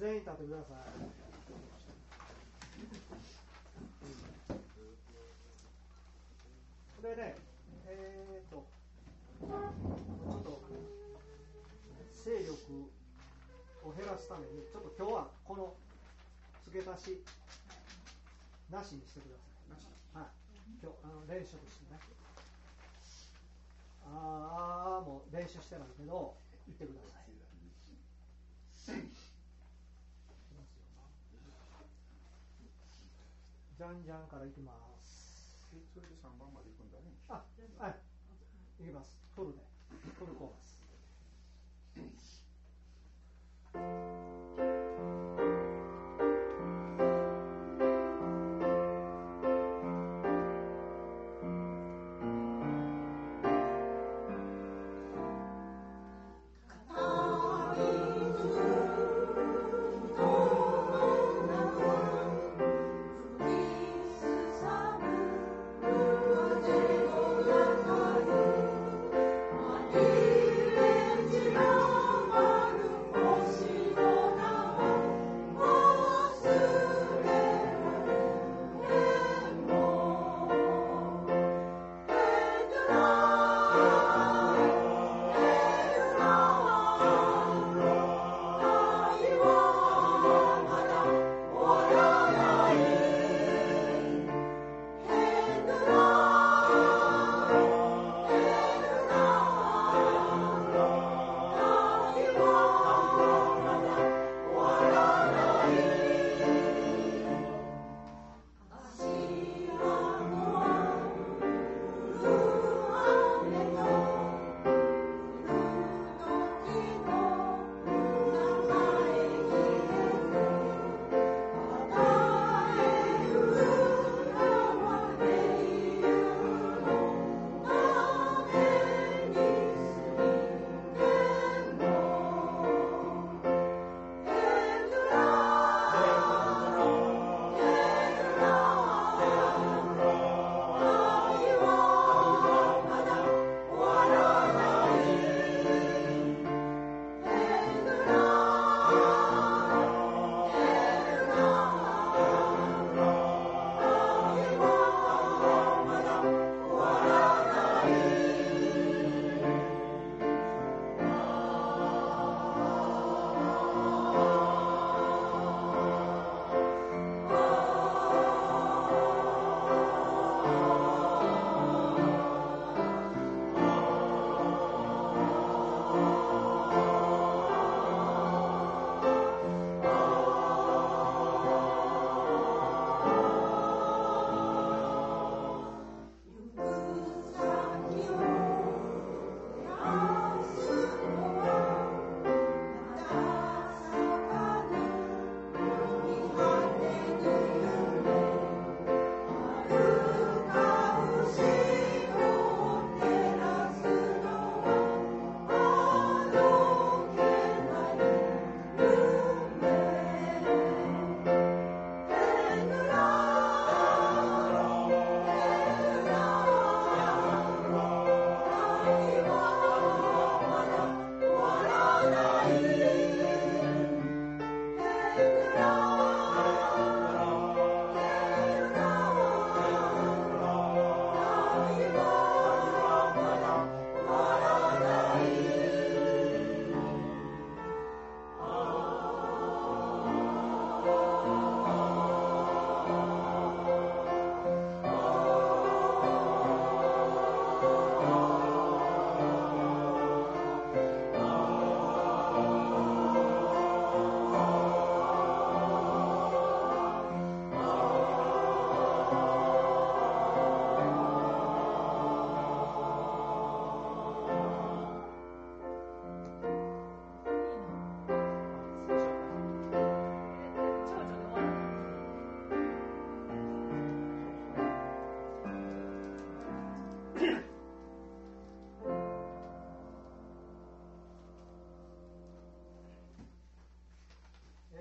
全員立ってください。これね、えー、っと、ちょっと勢力を減らすために、ちょっと今日はこの付け足しなしにしてください。はい、今日あの練習してね。ああ、もう練習してないけど、言ってください。じゃんじゃんからいきます。それで3番まで行くんだね。あ、はい。いきます。フルで。フルコーラス。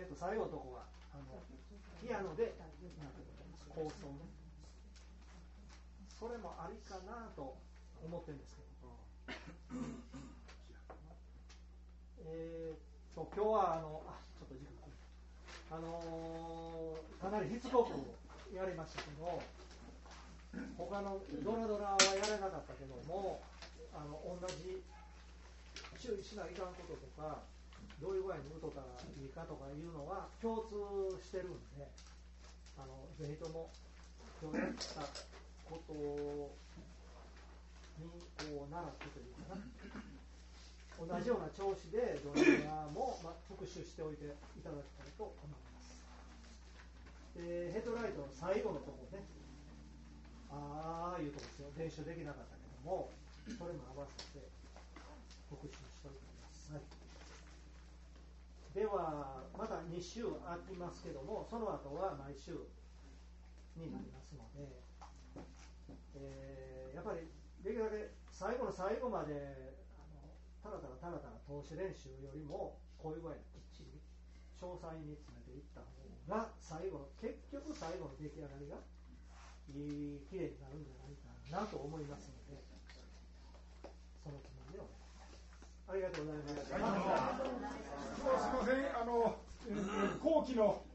とされ男があのピアノで構想ね。それもありかなと思ってるんですけど。えっと今日はあのあちょっと時間あのー、かなりしつこくやりましたけど他のドラドラはやれなかったけどもあの同じ注意しないかんこととかどういう具合に打とたらいいかとかいうのは共通してるんであのぜひとも今日やったことにこう習ってというかな。同じような調子でドラマも、まあ、復習しておいていただきたいと思います。でヘッドライトの最後のところね。ああいうとこですよ。練習できなかったけどもそれも合わせて復習しておいてではまた2週空きますけどもその後は毎週になりますので、えー、やっぱりできるだけ最後の最後まであのただただただただ投資練習よりもこういう具合にきっちり詳細に詰めていった方が最後結局最後の出来上がりがいい綺麗になるんじゃないかなと思いますのでそのつもりでお願いしますありがとうございま。すみません、あの、後期の